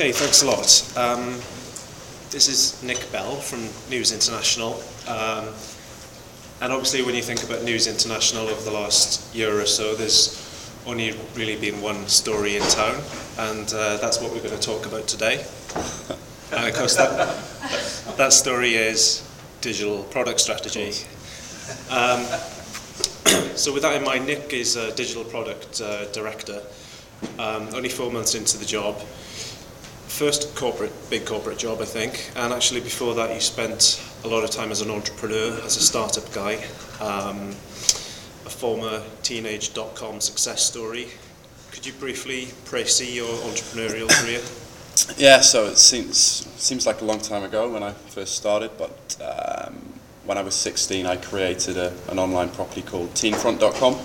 Okay, thanks a lot. Um, this is Nick Bell from News International. Um, and obviously, when you think about News International over the last year or so, there's only really been one story in town, and uh, that's what we're going to talk about today. and of course, that, that story is digital product strategy. Um, so, with that in mind, Nick is a digital product uh, director, um, only four months into the job first corporate, big corporate job, I think. And actually, before that, you spent a lot of time as an entrepreneur, as a startup guy, um, a former teenage dot com success story. Could you briefly précis your entrepreneurial career? Yeah, so it seems seems like a long time ago when I first started, but um, when I was 16, I created a, an online property called teenfront.com.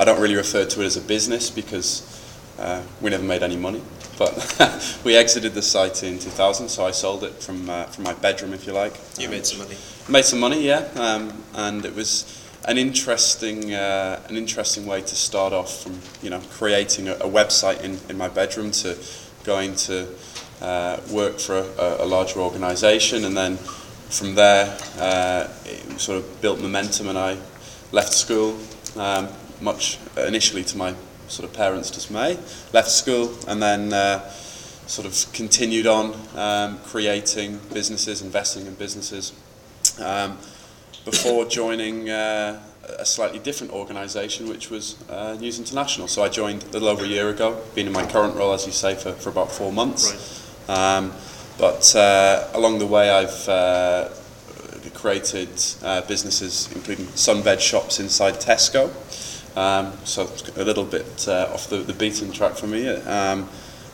I don't really refer to it as a business because uh, we never made any money. But we exited the site in 2000, so I sold it from uh, from my bedroom, if you like. You um, made some money. Made some money, yeah, um, and it was an interesting uh, an interesting way to start off from you know creating a, a website in, in my bedroom to going to uh, work for a, a larger organisation, and then from there uh, it sort of built momentum, and I left school. Um, much initially to my sort of parents' dismay, left school, and then uh, sort of continued on um, creating businesses, investing in businesses. Um, before joining uh, a slightly different organisation, which was uh, News International. So I joined a little over a year ago, been in my current role, as you say, for, for about four months. Right. Um, but uh, along the way, I've uh, created uh, businesses, including sunbed shops inside Tesco. Um, so a little bit uh, off the, the beaten track for me. Um,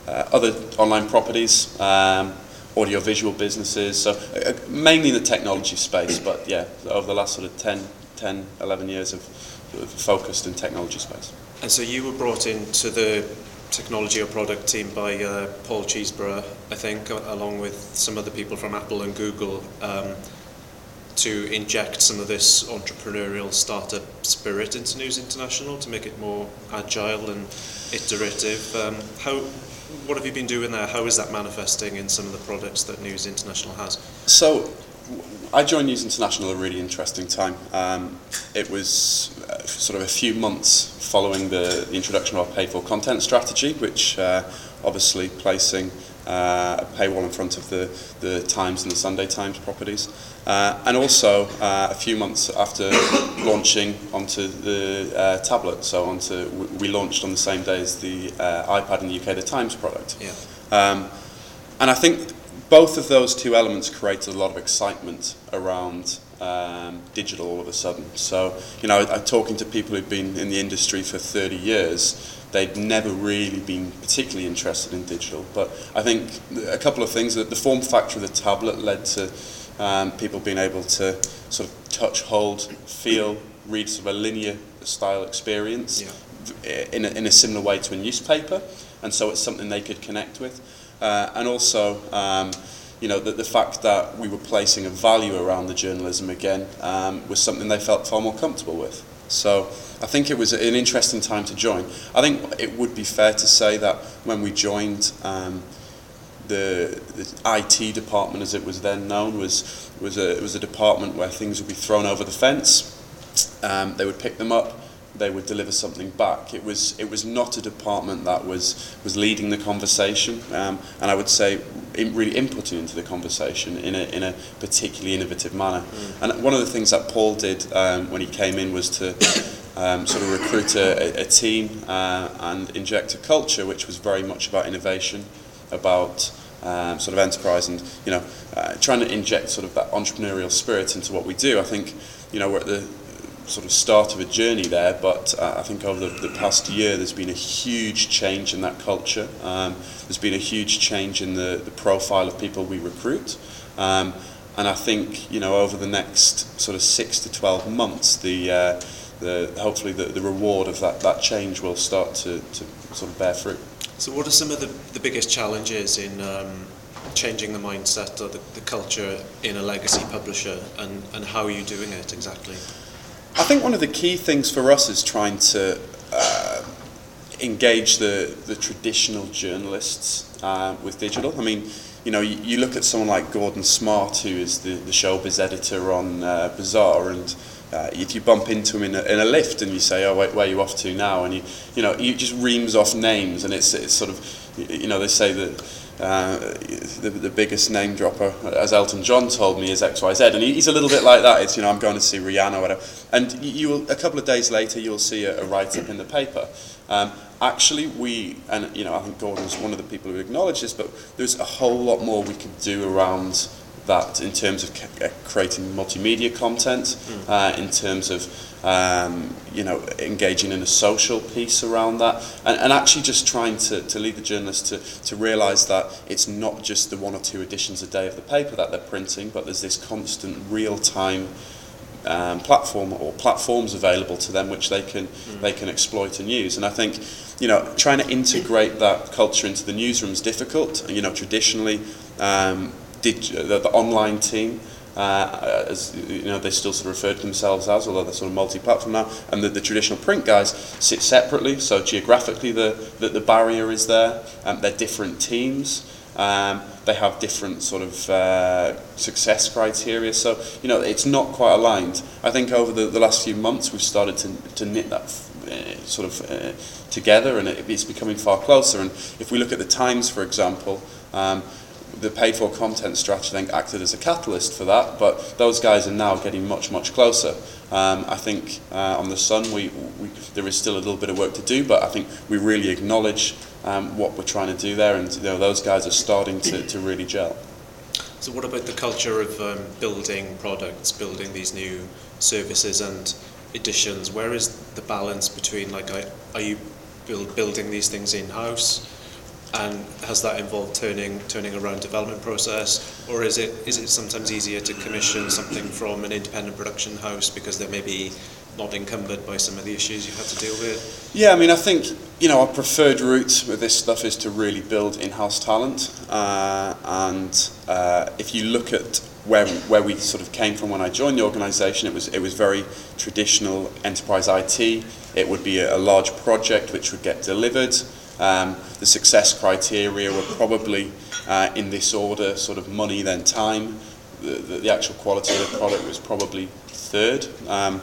uh, other online properties, um, audio-visual businesses, so uh, mainly in the technology space, but yeah, over the last sort of 10, 10 11 years have focused in technology space. And so you were brought into the technology or product team by uh, Paul Cheesbrough, I think, along with some other people from Apple and Google. To inject some of this entrepreneurial startup spirit into News International to make it more agile and iterative. Um, how, what have you been doing there? How is that manifesting in some of the products that News International has? So, I joined News International at a really interesting time. Um, it was uh, sort of a few months following the, the introduction of our pay for content strategy, which uh, obviously placing uh, a paywall in front of the, the Times and the Sunday Times properties. Uh, and also uh, a few months after launching onto the uh, tablet, so onto we launched on the same day as the uh, iPad in the UK, the Times product. Yeah. Um, and I think both of those two elements created a lot of excitement around um, digital all of a sudden. So, you know, I, I'm talking to people who've been in the industry for 30 years they'd never really been particularly interested in digital. But I think a couple of things that the form factor of the tablet led to um, people being able to sort of touch, hold, feel, read sort of a linear style experience yeah. in, a, in a similar way to a newspaper. And so it's something they could connect with. Uh, and also, um, you know, the, the fact that we were placing a value around the journalism again um, was something they felt far more comfortable with. So I think it was an interesting time to join. I think it would be fair to say that when we joined, um, the, the IT department, as it was then known, was was a was a department where things would be thrown over the fence. Um, they would pick them up, they would deliver something back. It was it was not a department that was was leading the conversation, um, and I would say in, really inputting into the conversation in a in a particularly innovative manner. Mm. And one of the things that Paul did um, when he came in was to um, sort of recruit a, a team uh, and inject a culture which was very much about innovation, about um, sort of enterprise, and you know, uh, trying to inject sort of that entrepreneurial spirit into what we do. I think you know we're at the sort of start of a journey there, but uh, I think over the, the past year there's been a huge change in that culture. Um, there's been a huge change in the, the profile of people we recruit. Um, and I think, you know, over the next sort of six to 12 months, the, uh, the, hopefully the, the reward of that, that change will start to, to sort of bear fruit. So what are some of the, the biggest challenges in um, changing the mindset or the, the culture in a legacy publisher and, and how are you doing it exactly? I think one of the key things for us is trying to uh, engage the, the traditional journalists uh, with digital. I mean, you know, you, you look at someone like Gordon Smart, who is the, the showbiz editor on uh, Bizarre, and uh, if you bump into him in a, in a lift and you say, "Oh, wait, where are you off to now?" and you, you know, he just reams off names, and it's, it's sort of, you know, they say that uh, the, the biggest name dropper, as Elton John told me, is XYZ, and he, he's a little bit like that. It's you know, I'm going to see Rihanna, whatever, and you, will a couple of days later you'll see a, a write up in the paper. Um, actually, we and you know, I think Gordon's one of the people who acknowledged this, but there's a whole lot more we could do around that in terms of c- uh, creating multimedia content, mm. uh, in terms of um, you know engaging in a social piece around that, and, and actually just trying to, to lead the journalists to, to realise that it's not just the one or two editions a day of the paper that they're printing, but there's this constant real time. Um, platform or platforms available to them which they can mm. they can exploit and use and I think you know trying to integrate that culture into the newsroom is difficult you know traditionally um, the, the online team, uh, as you know, they still sort of refer to themselves as, although they're sort of multi-platform now, and the, the traditional print guys sit separately. So geographically, the the, the barrier is there. Um, they're different teams. Um, they have different sort of uh, success criteria. So you know, it's not quite aligned. I think over the, the last few months, we've started to to knit that uh, sort of uh, together, and it, it's becoming far closer. And if we look at the Times, for example. Um, the paid for content strategy then acted as a catalyst for that, but those guys are now getting much, much closer. Um, I think uh, on the Sun, we, we, there is still a little bit of work to do, but I think we really acknowledge um, what we're trying to do there, and you know, those guys are starting to, to really gel. So, what about the culture of um, building products, building these new services and editions? Where is the balance between, like, are you build, building these things in house? And has that involved turning turning around development process or is it is it sometimes easier to commission something from an independent production house because they may be not encumbered by some of the issues you've had to deal with yeah i mean i think you know our preferred route with this stuff is to really build in-house talent uh, and uh, if you look at where where we sort of came from when I joined the organisation, it was it was very traditional enterprise IT. It would be a, a large project which would get delivered. Um, the success criteria were probably uh, in this order, sort of money then time. The, the, the actual quality of the product was probably third. Um,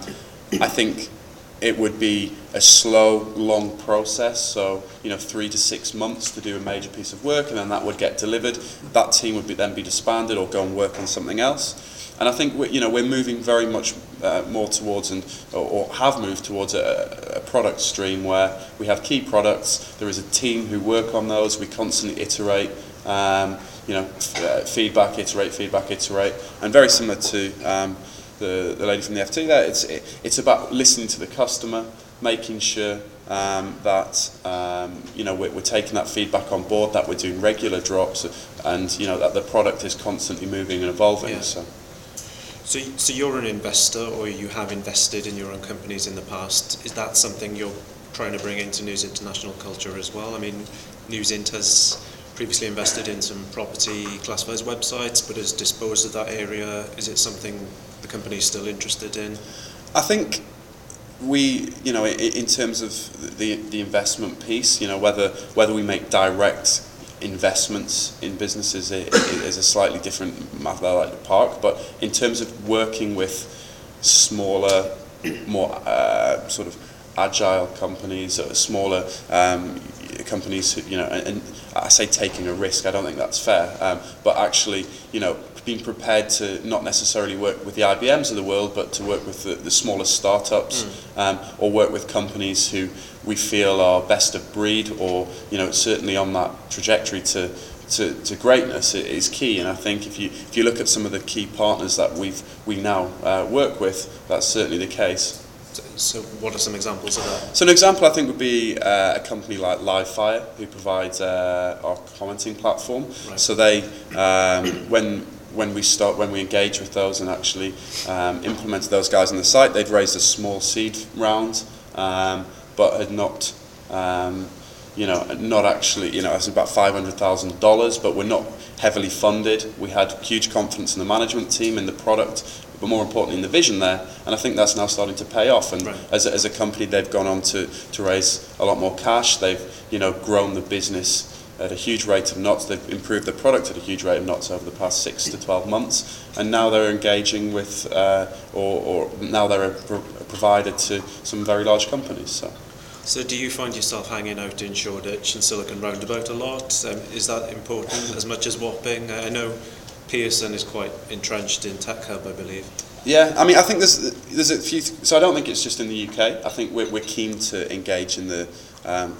I think it would be a slow, long process. So, you know, three to six months to do a major piece of work, and then that would get delivered. That team would be, then be disbanded or go and work on something else. And I think we're, you know we're moving very much uh, more towards and or, or have moved towards a, a product stream where we have key products. There is a team who work on those. We constantly iterate. Um, you know, uh, feedback, iterate, feedback, iterate, and very similar to um, the, the lady from the FT there. It's it, it's about listening to the customer, making sure um, that um, you know we're, we're taking that feedback on board, that we're doing regular drops, and you know that the product is constantly moving and evolving. Yeah. So. So, so you're an investor, or you have invested in your own companies in the past. Is that something you're trying to bring into News International culture as well? I mean, News Int has previously invested in some property classifieds websites, but has disposed of that area. Is it something the company is still interested in? I think we, you know, in terms of the the investment piece, you know, whether whether we make direct investments in businesses is a slightly different matter like to park. But in terms of working with smaller, more uh, sort of agile companies, smaller um, companies, you know, and, and, I say taking a risk. I don't think that's fair. Um, but actually, you know, being prepared to not necessarily work with the IBMs of the world, but to work with the, the smaller startups mm. um, or work with companies who we feel are best of breed or, you know, certainly on that trajectory to, to, to greatness is key. And I think if you, if you look at some of the key partners that we've, we now uh, work with, that's certainly the case. So, what are some examples of that? So, an example I think would be uh, a company like Livefyre, who provides uh, our commenting platform. Right. So, they, um, when when we start when we engage with those and actually um, implement those guys on the site, they'd raised a small seed round, um, but had not. Um, you know, not actually, you know, it's about $500,000, but we're not heavily funded. We had huge confidence in the management team, in the product, but more importantly in the vision there. And I think that's now starting to pay off. And Right. as, a, as a company, they've gone on to, to raise a lot more cash. They've you know grown the business at a huge rate of knots. They've improved the product at a huge rate of knots over the past six to 12 months. And now they're engaging with, uh, or, or now they're a, pro- a provider to some very large companies. So. So do you find yourself hanging out in Shoreditch and Silicon Roundabout a lot? Um, is that important as much as Wapping? I know Pearson is quite entrenched in Tech Hub, I believe. Yeah, I mean, I think there's there's a few. Th- so I don't think it's just in the UK. I think we're we're keen to engage in the. Um,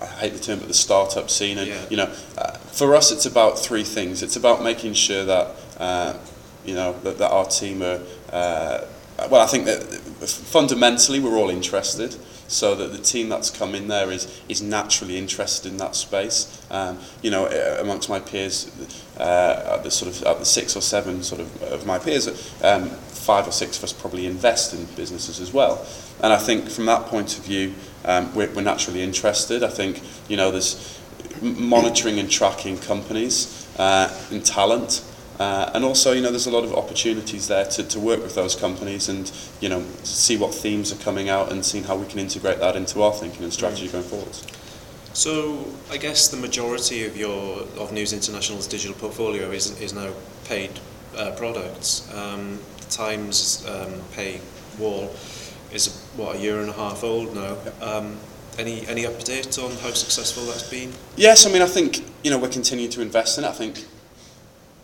I hate the term, but the startup scene, and Yeah. you know, uh, for us, it's about three things. It's about making sure that uh, you know that, that our team are. Uh, well, I think that fundamentally we're all interested, so that the team that's come in there is is naturally interested in that space. Um, you know, uh, amongst my peers, uh, at the sort of at the six or seven sort of of my peers, um, five or six of us probably invest in businesses as well. And I think from that point of view, um, we're, we're naturally interested. I think you know there's monitoring and tracking companies uh, and talent. Uh, and also, you know, there's a lot of opportunities there to, to work with those companies and, you know, see what themes are coming out and seeing how we can integrate that into our thinking and strategy mm. going forward. So I guess the majority of your of News International's digital portfolio is is now paid uh, products. Um, the Times um, pay wall is what a year and a half old now. Um, any any update on how successful that's been? Yes, I mean, I think, you know, we're continuing to invest in it. I think,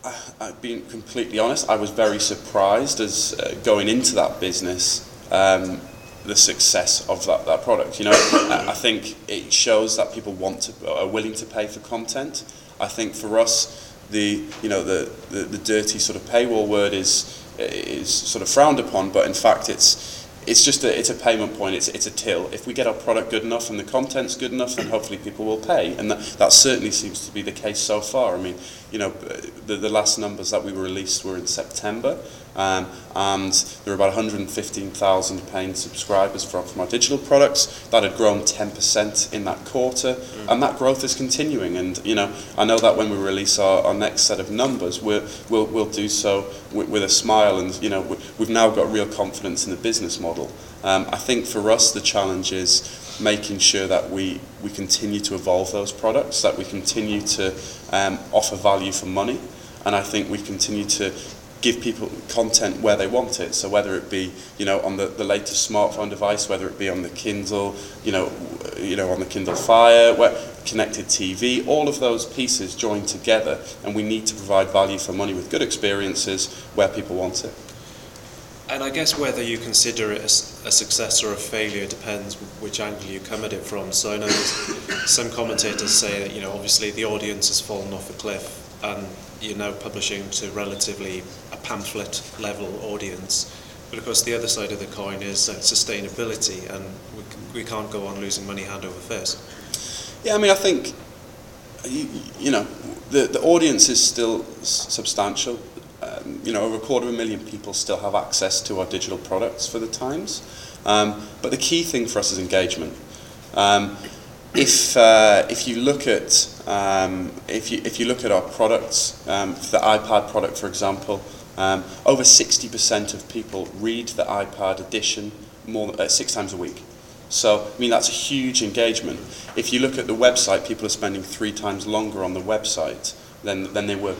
I, I've been completely honest, I was very surprised as uh, going into that business, um, the success of that, that product. You know, I, think it shows that people want to, are willing to pay for content. I think for us, the, you know, the, the, the dirty sort of paywall word is, is sort of frowned upon, but in fact it's, it's just a, it's a payment point. It's, it's a till. If we get our product good enough and the content's good enough, then hopefully people will pay. And that, that certainly seems to be the case so far. I mean, you know, the, the last numbers that we released were in September, um, and there were about 115,000 paying subscribers from, from our digital products. That had grown 10% in that quarter, and that growth is continuing. And you know, I know that when we release our, our next set of numbers, we're, we'll, we'll do so with, with a smile, and you know, we, we've now got real confidence in the business model. Um, I think for us, the challenge is making sure that we, we continue to evolve those products, that we continue to um, offer value for money, and I think we continue to give people content where they want it. So whether it be, you know, on the, the latest smartphone device, whether it be on the Kindle, you know, you know, on the Kindle Fire, where, connected TV, all of those pieces join together, and we need to provide value for money with good experiences where people want it. And I guess whether you consider it a success or a failure depends which angle you come at it from. So I know some commentators say that you know obviously the audience has fallen off a cliff and you're now publishing to relatively a pamphlet level audience. But of course the other side of the coin is uh, sustainability and we, we can't go on losing money hand over fist. Yeah, I mean, I think, you, you know, the, the audience is still substantial. Um, you know, over a quarter of a million people still have access to our digital products for the Times. Um, but the key thing for us is engagement. Um, if, uh, if you look at um, if you if you look at our products, um, the iPad product, for example, um, over 60% of people read the iPad edition more uh, six times a week. So, I mean, that's a huge engagement. If you look at the website, people are spending three times longer on the website than, than they were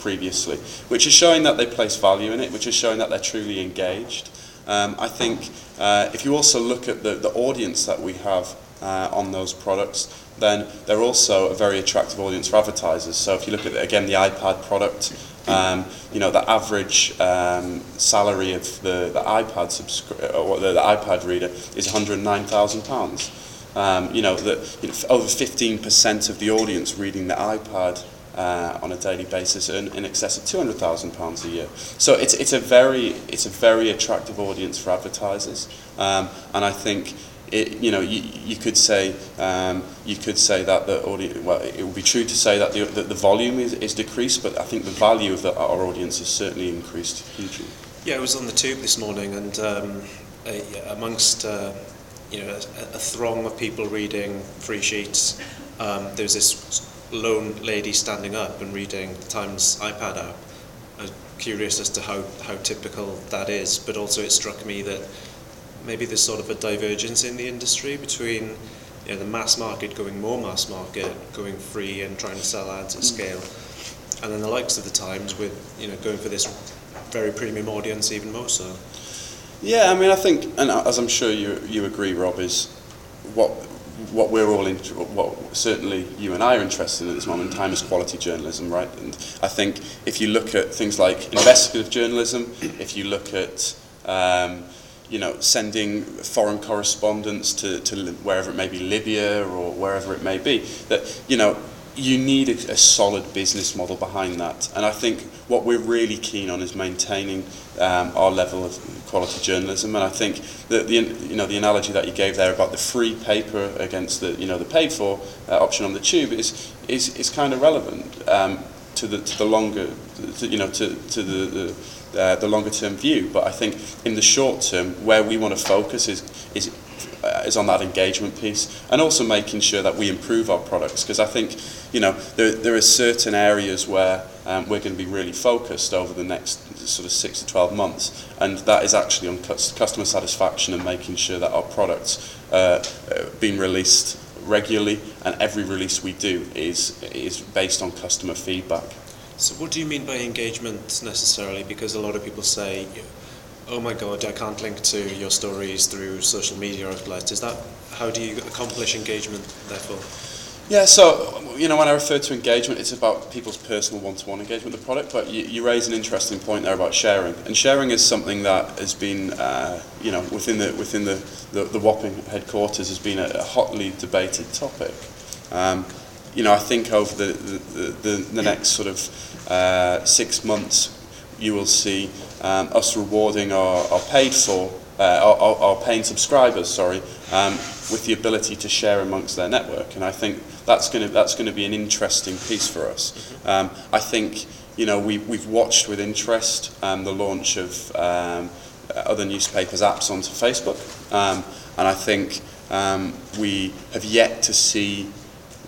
previously, which is showing that they place value in it, which is showing that they're truly engaged. Um, I think uh, if you also look at the, the audience that we have uh, on those products, then they're also a very attractive audience for advertisers. So if you look at, again, the iPad product, um, you know, the average um, salary of the, the iPad subscri- or the, the iPad reader is £109,000. Um, you know, the, you know, over 15% of the audience reading the iPad uh, on a daily basis earn in excess of £200,000 a year. So it's, it's, a very, it's a very attractive audience for advertisers. Um, and I think it, you know, you, you could say um, you could say that the audience. Well, it would be true to say that the, the, the volume is, is decreased, but I think the value of the, our audience has certainly increased hugely. Yeah, I was on the tube this morning, and um, amongst uh, you know a, a throng of people reading free sheets, um, there was this lone lady standing up and reading the Times iPad app, I'm curious as to how, how typical that is, but also it struck me that maybe there's sort of a divergence in the industry between you know, the mass market going more mass market, going free and trying to sell ads at scale, and then the likes of the Times with you know going for this very premium audience even more so. Yeah, I mean, I think, and as I'm sure you you agree, Rob, is what what we're all in, what certainly you and I are interested in at this moment in time is quality journalism, right? And I think if you look at things like investigative journalism, if you look at um, you know, sending foreign correspondents to, to wherever it may be, Libya or wherever it may be, that, you know, you need a, a solid business model behind that. And I think what we're really keen on is maintaining um, our level of quality journalism. And I think that the, you know, the analogy that you gave there about the free paper against the, you know, the paid for uh, option on the tube is, is, is kind of relevant um, to, the, to the longer, to, you know, to, to the, the uh, the longer term view. But I think in the short term, where we want to focus is is uh, is on that engagement piece, and also making sure that we improve our products. Because I think you know there there are certain areas where um, we're going to be really focused over the next sort of six to twelve months, and that is actually on customer satisfaction and making sure that our products uh, uh, being released regularly, and every release we do is is based on customer feedback. So what do you mean by engagement necessarily? Because a lot of people say, oh my god, I can't link to your stories through social media outlets. Is that, how do you accomplish engagement therefore? Yeah, so, you know, when I refer to engagement, it's about people's personal one-to-one engagement with the product, but you, you raise an interesting point there about sharing. And sharing is something that has been, uh, you know, within the, within the, the, the Wapping headquarters has been a, a hotly debated topic. Um, you know, I think over the, the, the, the next sort of uh, six months, you will see um, us rewarding our, our paid for, uh, our, our paying subscribers, sorry, um, with the ability to share amongst their network. And I think that's going to that's going to be an interesting piece for us. Um, I think you know we we've watched with interest um, the launch of um, other newspapers apps onto Facebook, um, and I think um, we have yet to see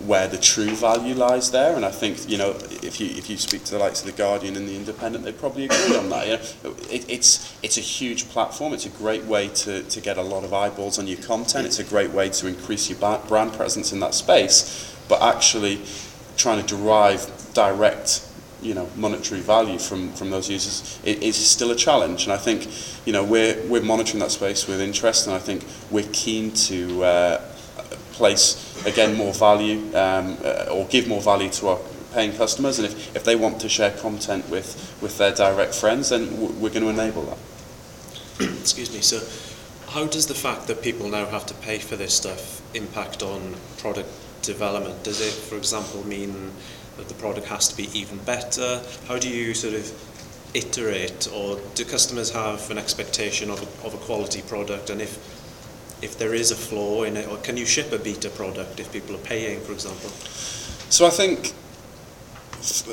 where the true value lies there. And I think, you know, if you if you speak to the likes of the Guardian and the Independent, they probably agree on that. You know, it, it's it's a huge platform. It's a great way to to get a lot of eyeballs on your content. It's a great way to increase your brand presence in that space. But actually, trying to derive direct you know monetary value from from those users is still a challenge and I think you know we're we're monitoring that space with interest and I think we're keen to uh, place again more value um, uh, or give more value to our paying customers and if, if they want to share content with, with their direct friends then we're going to enable that. Excuse me, so how does the fact that people now have to pay for this stuff impact on product development? Does it, for example, mean that the product has to be even better? How do you sort of iterate or do customers have an expectation of a, of a quality product and if if there is a flaw in it, or can you ship a beta product if people are paying, for example? So I think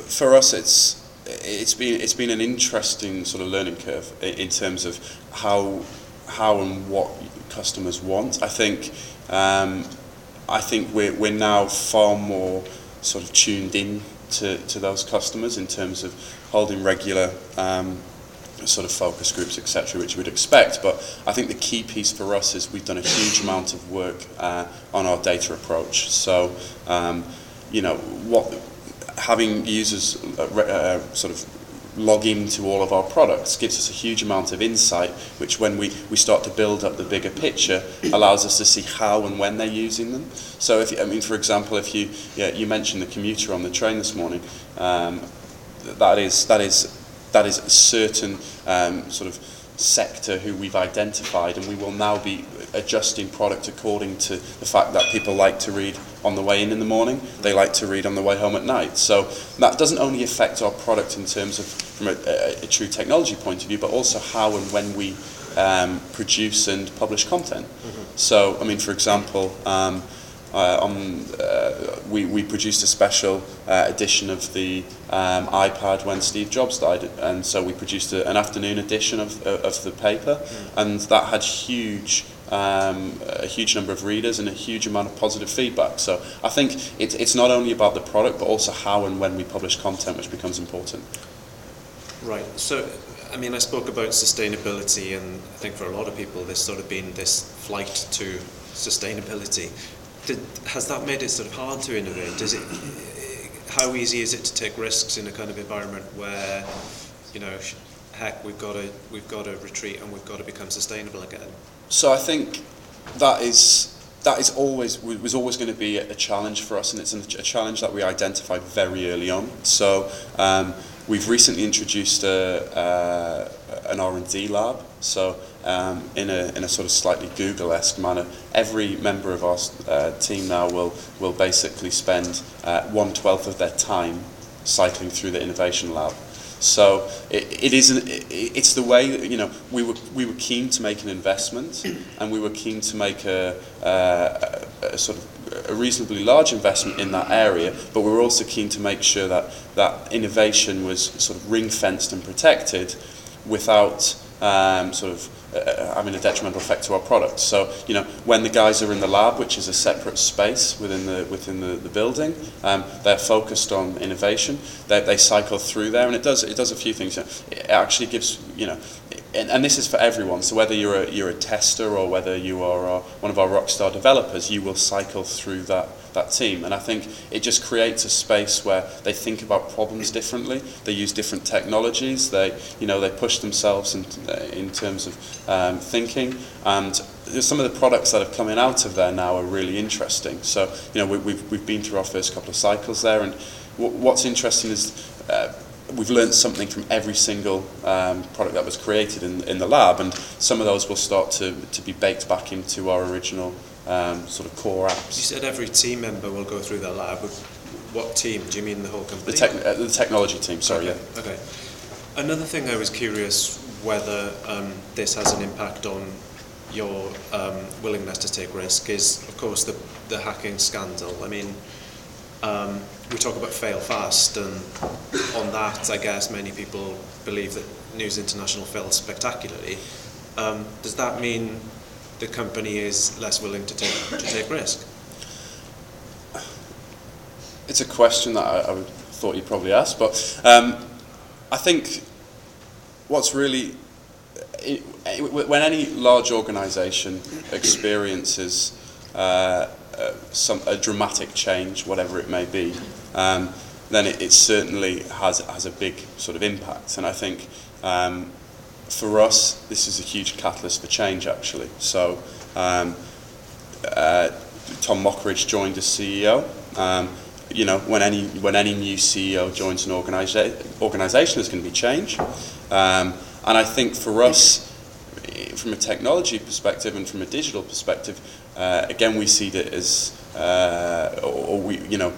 for us, it's it's been it's been an interesting sort of learning curve in terms of how how and what customers want. I think um, I think we're we're now far more sort of tuned in to, to those customers in terms of holding regular um, sort of focus groups, etc., which you would expect. But I think the key piece for us is we've done a huge amount of work uh, on our data approach. So, um, you know, what having users uh, uh, sort of log into all of our products gives us a huge amount of insight, which when we, we start to build up the bigger picture, allows us to see how and when they're using them. So if, I mean, for example, if you, yeah, you mentioned the commuter on the train this morning, um, that is, that is that is a certain um, sort of sector who we've identified and we will now be adjusting product according to the fact that people like to read on the way in in the morning, they like to read on the way home at night. So that doesn't only affect our product in terms of from a, a, a true technology point of view, but also how and when we um, produce and publish content. Mm-hmm. So, I mean, for example, um, uh, on, uh, we, we produced a special uh, edition of the um, iPad when Steve Jobs died, and so we produced a, an afternoon edition of, of the paper, mm. and that had huge um, a huge number of readers and a huge amount of positive feedback. So I think it's, it's not only about the product, but also how and when we publish content, which becomes important. Right. So, I mean, I spoke about sustainability, and I think for a lot of people, there's sort of been this flight to sustainability. Did, has that made it sort of hard to innovate? Is it how easy is it to take risks in a kind of environment where, you know, heck, we've got to we've got to retreat and we've got to become sustainable again? So I think that is that is always was always going to be a challenge for us, and it's a challenge that we identified very early on. So um, we've recently introduced a, uh, an R&D lab. So um, in a in a sort of slightly Google-esque manner, every member of our uh, team now will will basically spend uh, one twelfth of their time cycling through the innovation lab. So it, it isn't. It, it's the way that, you know we were we were keen to make an investment, and we were keen to make a, a, a sort of a reasonably large investment in that area. But we were also keen to make sure that that innovation was sort of ring fenced and protected, without um, sort of uh, having a detrimental effect to our product. So, you know, when the guys are in the lab, which is a separate space within the within the, the building, um, they're focused on innovation. They, they cycle through there, and it does it does a few things. It actually gives you know, and, and this is for everyone. So whether you're a you're a tester or whether you are uh, one of our rockstar developers, you will cycle through that that team. And I think it just creates a space where they think about problems differently. They use different technologies. They, you know, they push themselves in, in terms of um, thinking. And some of the products that are coming out of there now are really interesting. So, you know, we, we've, we've been through our first couple of cycles there. And what's interesting is uh, we've learned something from every single um, product that was created in, in the lab, and some of those will start to, to be baked back into our original um, sort of core apps. You said every team member will go through that lab. What team? Do you mean the whole company? The, tech, uh, the technology team, sorry, okay. yeah. Okay. Another thing I was curious whether um, this has an impact on your um, willingness to take risk is, of course, the, the hacking scandal. I mean, um, we talk about fail fast, and on that, I guess many people believe that News International failed spectacularly. Um, does that mean the company is less willing to take to take risk? It's a question that I, I thought you'd probably ask, but um, I think what's really it, it, when any large organisation experiences uh, uh, some a dramatic change, whatever it may be, um, then it, it, certainly has has a big sort of impact. And I think um, for us, this is a huge catalyst for change, actually. So, um, uh, Tom Mockridge joined as CEO. Um, you know, when any when any new CEO joins an organisa- organisation, there's going to be change. Um, and I think for us, from a technology perspective and from a digital perspective, uh, again, we see that as, uh, or, or, we, you know,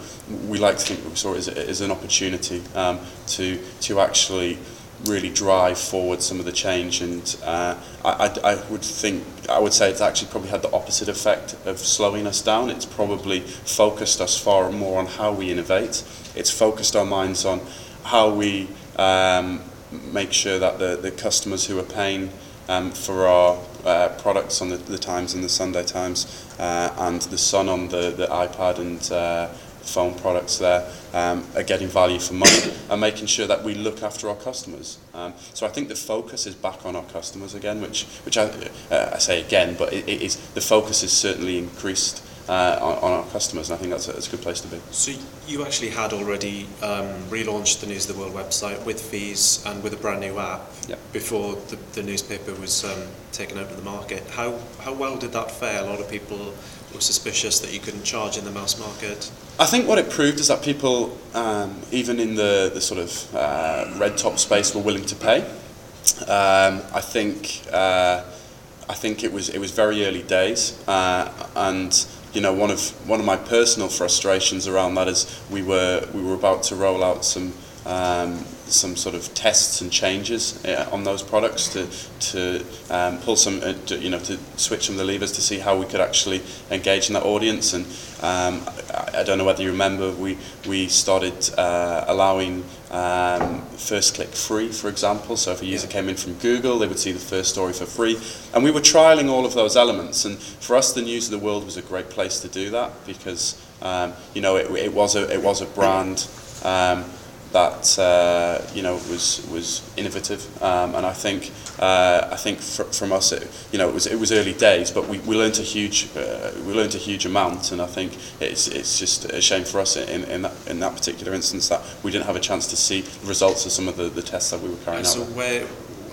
we like to think we saw it as, as an opportunity um, to to actually really drive forward some of the change. And uh, I, I, I would think, I would say it's actually probably had the opposite effect of slowing us down. It's probably focused us far more on how we innovate. It's focused our minds on how we um, make sure that the, the customers who are paying um, for our uh, products on the, the Times and the Sunday Times uh, and the Sun on the, the iPad and uh, phone products there um, are getting value for money and making sure that we look after our customers. Um, so I think the focus is back on our customers again, which, which I, uh, I say again, but it, it is, the focus is certainly increased uh, on, on our customers, and I think that's a, that's a good place to be. So you actually had already um, relaunched the News of the World website with fees and with a brand new app yep. before the, the newspaper was um, taken out of the market. How, how well did that fare? A lot of people were suspicious that you couldn't charge in the mass market. I think what it proved is that people, um, even in the, the sort of uh, red top space, were willing to pay. Um, I think uh, I think it was it was very early days, uh, and you know, one of one of my personal frustrations around that is we were we were about to roll out some um, some sort of tests and changes uh, on those products to to um, pull some uh, to, you know to switch some of the levers to see how we could actually engage in that audience. And um, I, I don't know whether you remember we we started uh, allowing um, first click free for example. So if a user came in from Google they would see the first story for free. And we were trialing all of those elements. And for us the news of the world was a great place to do that because um, you know it, it was a it was a brand um, that uh, you know was was innovative, um, and I think uh, I think fr from us, it, you know, it was it was early days, but we, we learned a huge uh, we learned a huge amount, and I think it's it's just a shame for us in in that, in that particular instance that we didn't have a chance to see the results of some of the, the tests that we were carrying so out. So where,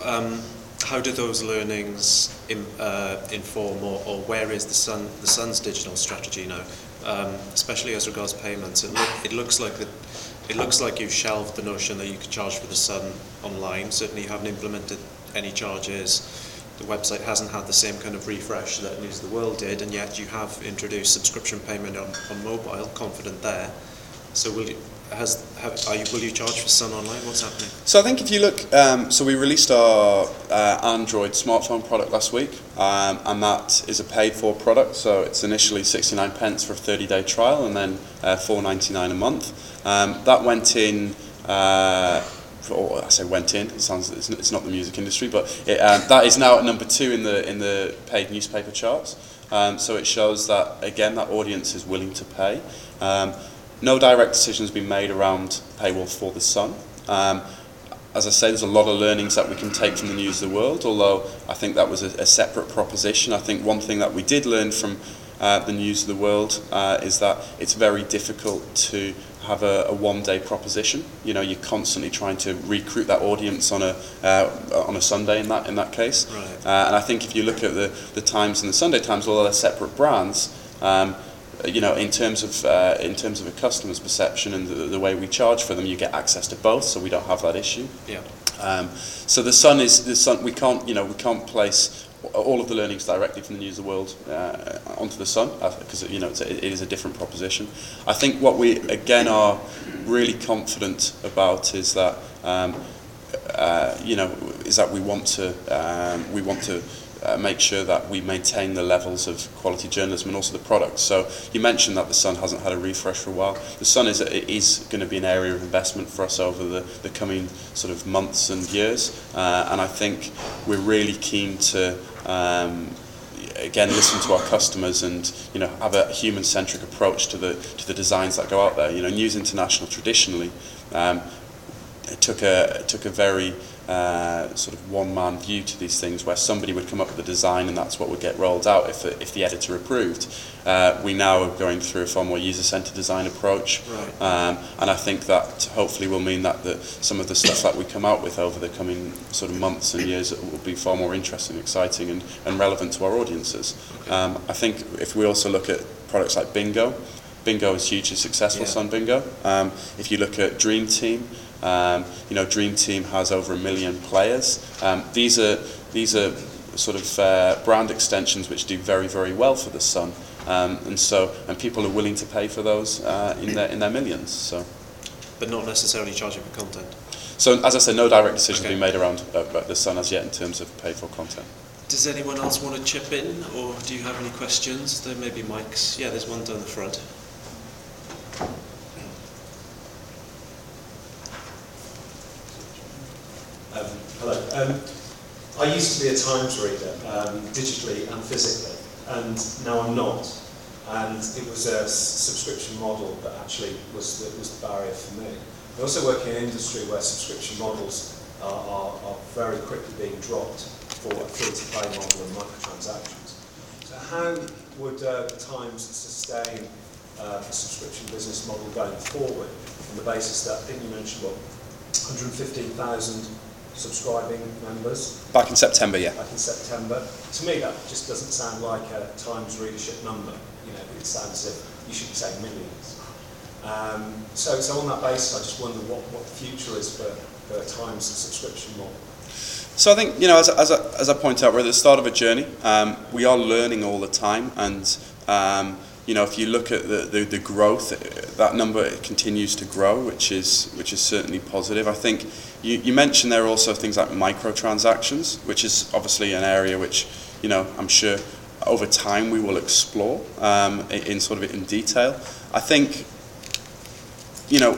um, how do those learnings in, uh, inform, or, or where is the Sun the Sun's digital strategy now, um, especially as regards payments? It, look, it looks like that it looks like you've shelved the notion that you could charge for the Sun online. Certainly you haven't implemented any charges. The website hasn't had the same kind of refresh that News of the World did, and yet you have introduced subscription payment on, on mobile, confident there. So will you, has, have, are you, will you charge for Sun Online? What's happening? So I think if you look, um, so we released our uh, Android smartphone product last week, um, and that is a paid-for product. So it's initially 69 pence for a 30-day trial, and then uh, 4.99 a month. Um, that went in. Uh, or I say went in. It sounds it's not the music industry, but it, um, that is now at number two in the in the paid newspaper charts. Um, so it shows that again that audience is willing to pay. Um, no direct decision has been made around paywall for the Sun. Um, as I say, there's a lot of learnings that we can take from the news of the world, although I think that was a, a separate proposition. I think one thing that we did learn from uh, the news of the world uh, is that it's very difficult to have a, a one-day proposition. You know, you're constantly trying to recruit that audience on a uh, on a Sunday in that in that case. Right. Uh, and I think if you look at the the Times and the Sunday Times, although they're separate brands. Um, you know, in terms of uh, in terms of a customer's perception and the, the way we charge for them, you get access to both, so we don't have that issue. Yeah. Um, so the sun is the sun. We can't, you know, we can't place all of the learnings directly from the news of the world uh, onto the sun because uh, you know it's a, it is a different proposition. I think what we again are really confident about is that um, uh, you know is that we want to um, we want to uh, make sure that we maintain the levels of quality journalism and also the products. So you mentioned that the Sun hasn't had a refresh for a while. The Sun is is going to be an area of investment for us over the, the coming sort of months and years, uh, and I think we're really keen to. Um, again listen to our customers and you know have a human centric approach to the to the designs that go out there you know News International traditionally um, took a took a very uh, sort of one-man view to these things where somebody would come up with a design and that's what would get rolled out if the, if the editor approved. Uh, we now are going through a far more user-centered design approach right. um, and I think that hopefully will mean that the, some of the stuff that we come out with over the coming sort of months and years will be far more interesting, exciting and, and relevant to our audiences. Okay. Um, I think if we also look at products like Bingo, Bingo is hugely successful, Yeah. Sun Bingo. Um, if you look at Dream Team, um, you know, Dream Team has over a million players. Um, these are these are sort of uh, brand extensions which do very very well for the Sun, um, and so and people are willing to pay for those uh, in their in their millions. So. But not necessarily charging for content. So as I said, no direct decision Okay. been made around uh, the Sun as yet in terms of pay for content. Does anyone else want to chip in, or do you have any questions? There may be mics. Yeah, there's one down the front. Um, hello. Um, I used to be a Times reader, um, digitally and physically, and now I'm not. And it was a subscription model that actually was the, was the barrier for me. I also work in an industry where subscription models are, are, are very quickly being dropped for a free-to-play model and microtransactions. So how would uh, the Times sustain uh, a subscription business model going forward on the basis that, I think you mentioned, what, 115,000 subscribing members Back in September, yeah. back in September. To me, that just doesn't sound like a Times readership number. You know, it sounds as if you should be saying millions. Um, so, so on that basis, I just wonder what, what the future is for, for Times subscription model. So I think, you know, as, as, I, as I point out, we're at the start of a journey. Um, we are learning all the time. And, um, you know, if you look at the, the, the growth, that number continues to grow, which is, which is certainly positive. I think you, you mentioned there are also things like microtransactions, which is obviously an area which, you know, I'm sure over time we will explore um, in sort of in detail. I think you know,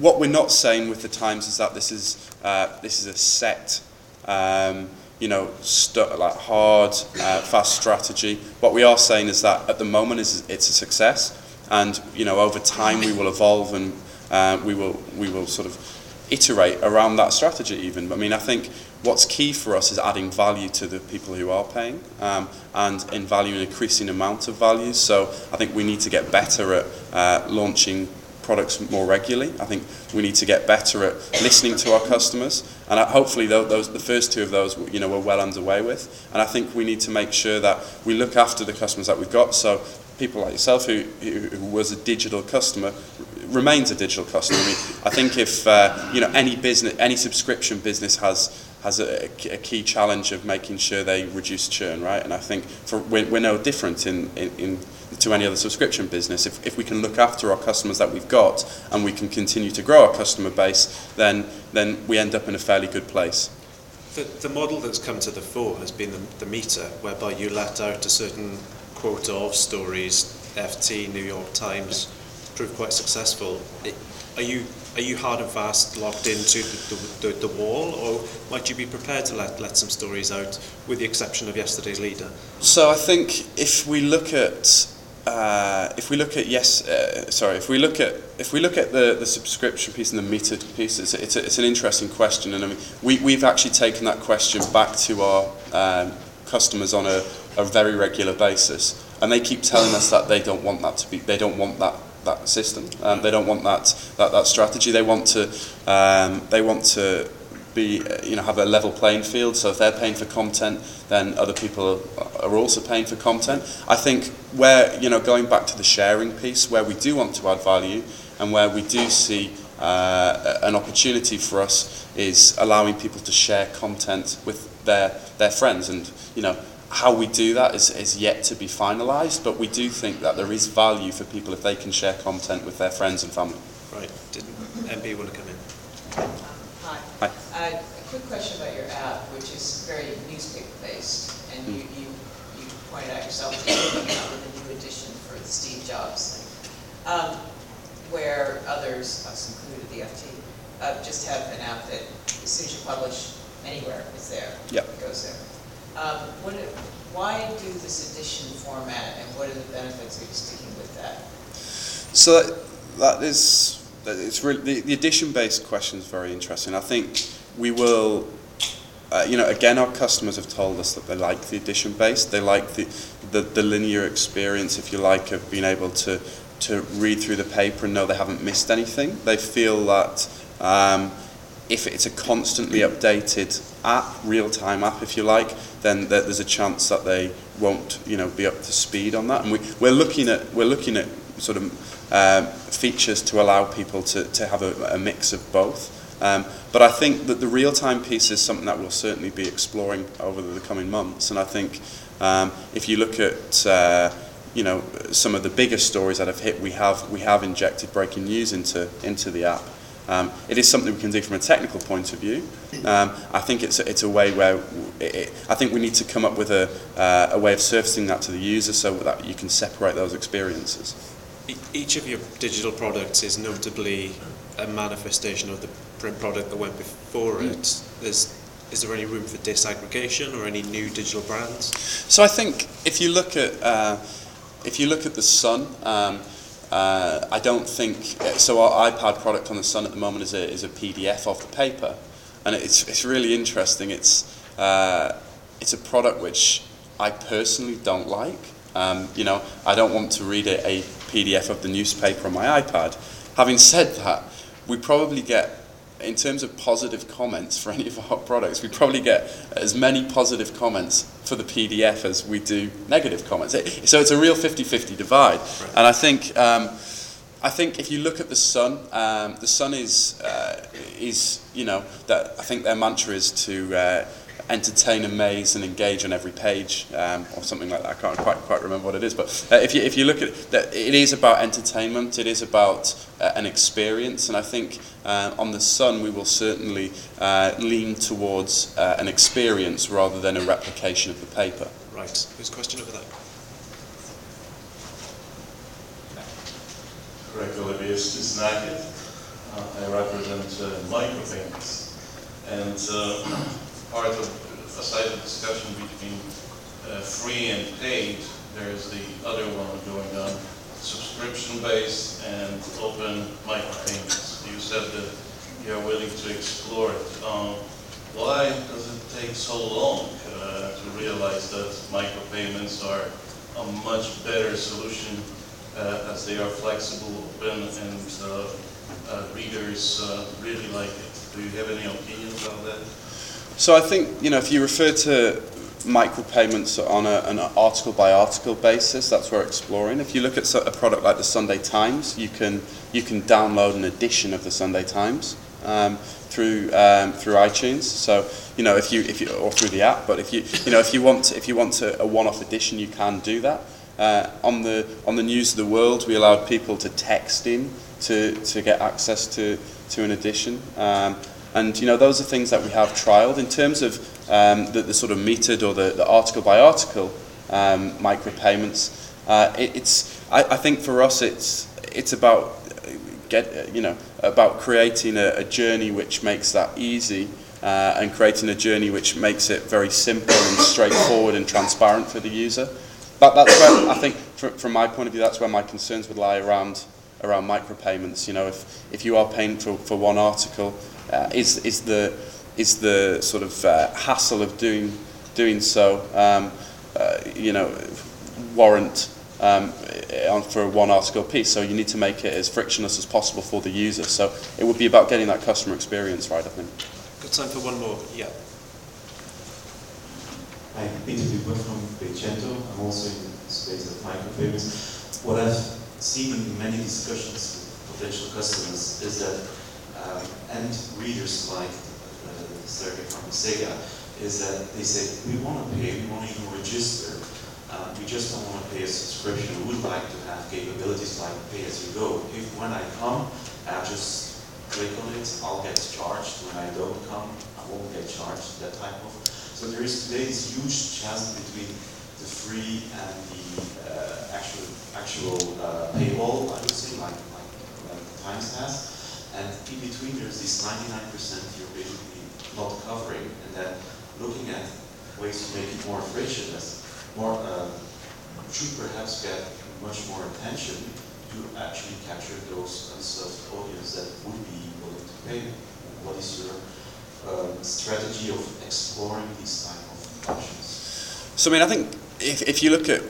what we're not saying with the Times is that this is uh, this is a set, um, you know, stu- like hard, uh, fast strategy. What we are saying is that at the moment is it's a success, and you know, over time we will evolve and uh, we will we will sort of iterate around that strategy even. I mean, I think what's key for us is adding value to the people who are paying um, and in value an increasing amount of value. So I think we need to get better at uh, launching products more regularly. I think we need to get better at listening to our customers, and hopefully those, the first two of those, you know, we're well underway with. And I think we need to make sure that we look after the customers that we've got. So people like yourself, who, who was a digital customer, remains a digital customer. I mean, I think if uh, you know any business, any subscription business has has a, a, key challenge of making sure they reduce churn, right? And I think for, we're, we're no different in, in, in to any other subscription business. If, if we can look after our customers that we've got and we can continue to grow our customer base, then, then we end up in a fairly good place. The, the model that's come to the fore has been the, the meter, whereby you let out a certain quota of stories, FT, New York Times, proved quite successful. Are you are you hard and fast locked into the, the, the, wall, or might you be prepared to let, let some stories out, with the exception of yesterday's leader? So I think if we look at uh, if we look at yes, uh, sorry, if we look at if we look at the, the subscription piece and the metered piece, it's, it's, a, it's an interesting question, and I mean we we've actually taken that question back to our um, customers on a, a very regular basis, and they keep telling us that they don't want that to be they don't want that that system. Um, they don't want that, that that strategy. They want to um, they want to be you know have a level playing field. So if they're paying for content, then other people are also paying for content. I think where you know going back to the sharing piece, where we do want to add value and where we do see uh, an opportunity for us is allowing people to share content with their their friends and you know how we do that is, is yet to be finalised, but we do think that there is value for people if they can share content with their friends and family. Right. Did MP want to come in? Hi. Hi. Uh, a quick question about your app, which is very newspaper-based, and mm. you, you, you pointed out yourself that you're coming out with a new edition for the Steve Jobs thing, um, where others, us included the FT, uh, just have an app that as soon as you publish anywhere, it's there. Yep. It goes there. Um, what, why do this edition format, and what are the benefits of sticking with that? So that, that is, it's really the, the edition-based question is very interesting. I think we will. Uh, you know, again, our customers have told us that they like the edition-based. They like the, the, the linear experience, if you like, of being able to to read through the paper and know they haven't missed anything. They feel that um, if it's a constantly updated app, real-time app, if you like, then there's a chance that they won't, you know, be up to speed on that. And we, we're looking at we're looking at sort of um, features to allow people to, to have a, a mix of both. Um, but I think that the real-time piece is something that we'll certainly be exploring over the coming months. And I think um, if you look at uh, you know some of the biggest stories that have hit, we have we have injected breaking news into into the app. Um, it is something we can do from a technical point of view. Um, I think it's a, it's a way where it, it, I think we need to come up with a, uh, a way of surfacing that to the user so that you can separate those experiences. Each of your digital products is notably a manifestation of the print product that went before mm. it. There's, is there any room for disaggregation or any new digital brands? So I think if you look at uh, if you look at the Sun. Um, uh, I don't think so. Our iPad product on the Sun at the moment is a is a PDF of the paper, and it's it's really interesting. It's uh, it's a product which I personally don't like. Um, you know, I don't want to read a, a PDF of the newspaper on my iPad. Having said that, we probably get in terms of positive comments for any of our products, we probably get as many positive comments for the PDF as we do negative comments. It, so it's a real 50-50 divide. Right. And I think, um, I think if you look at the Sun, um, the Sun is, uh, is, you know, that I think their mantra is to uh, entertain, amaze, and engage on every page, um, or something like that. I can't quite quite remember what it is, but uh, if you if you look at that, it is about entertainment. It is about uh, an experience, and I think uh, on the Sun we will certainly uh, lean towards uh, an experience rather than a replication of the paper. Right. Who's question over there? Greg Olivius is uh, I represent uh, Micropayments. And uh, part of, aside the discussion between uh, free and paid, there's the other one going on, subscription-based and open micropayments. You said that you are willing to explore it. Um, Why does it take so long uh, to realize that micropayments are a much better solution uh, as they are flexible, open, and uh, uh, readers uh, really like it? Do you have any opinion about that? So I think, you know, if you refer to micropayments on a, an article by article basis, that's where exploring. If you look at a product like the Sunday Times, you can, you can download an edition of the Sunday Times um, through, um, through iTunes. So, you know, if you, if you, or through the app, but if you, you know, if you want, if you want a, a one-off edition, you can do that. Uh, on the on the news of the world, we allowed people to text in to, to get access to, to an edition. Um, and you know those are things that we have trialed in terms of um, the, the sort of metered or the, the article by article um, micropayments. Uh, it, it's I, I think for us it's it's about get you know about creating a, a journey which makes that easy uh, and creating a journey which makes it very simple and straightforward and transparent for the user. That, that's where I think, from, from my point of view, that's where my concerns would lie around around micropayments. You know, if, if you are paying for, for one article, uh, is is the is the sort of uh, hassle of doing doing so, um, uh, you know, warrant um, for a one article piece. So you need to make it as frictionless as possible for the user. So it would be about getting that customer experience right. I think. Got time for one more? Yeah. Hi, Peter Dubois from Paycento. I'm also in the space of micropayments. What I've seen in many discussions with potential customers is that um, end readers like uh, Sergey from Sega is that they say, we want to pay, we want to even register, uh, we just don't want to pay a subscription. We would like to have capabilities like pay as you go. If when I come, I just click on it, I'll get charged. When I don't come, I won't get charged, that type of so there is today this huge chasm between the free and the uh, actual actual uh, paywall, I would say, like like uh, Times has. And in between, there's this 99% you're basically not covering, and then looking at ways to make it more frictionless, more uh, should perhaps get much more attention to actually capture those unserved audience that would be willing to pay. What is your um, strategy of exploring these type of options? So I mean, I think if, if you look at,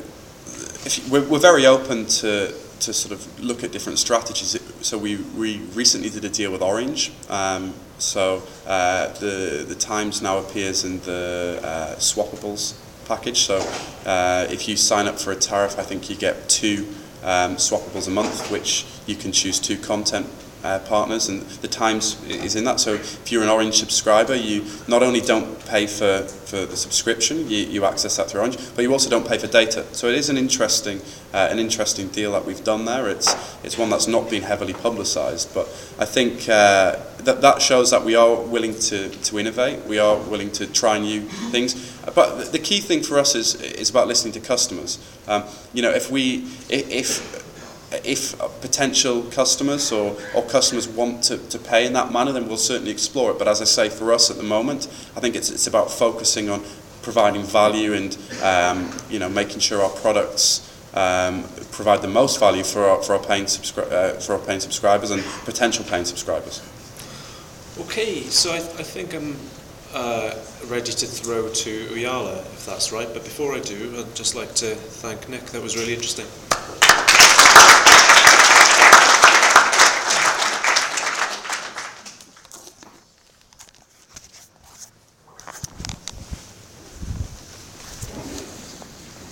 if you, we're, we're very open to to sort of look at different strategies. So we, we recently did a deal with Orange. Um, so uh, the the Times now appears in the uh, swappables package. So uh, if you sign up for a tariff, I think you get two um, swappables a month, which you can choose two content uh, partners, and the Times is in that. So if you're an Orange subscriber, you not only don't pay for, for the subscription, you, you access that through Orange, but you also don't pay for data. So it is an interesting uh, an interesting deal that we've done there. It's it's one that's not been heavily publicised, but I think uh, that that shows that we are willing to, to innovate. We are willing to try new things. But the key thing for us is is about listening to customers. Um, you know, if we if if potential customers or, or customers want to, to pay in that manner, then we'll certainly explore it. But as I say, for us at the moment, I think it's, it's about focusing on providing value and um, you know making sure our products um, provide the most value for our, for our paying subscri- uh, for our paying subscribers and potential paying subscribers. Okay, so I, I think I'm uh, ready to throw to Ooyala, if that's right. But before I do, I'd just like to thank Nick. That was really interesting.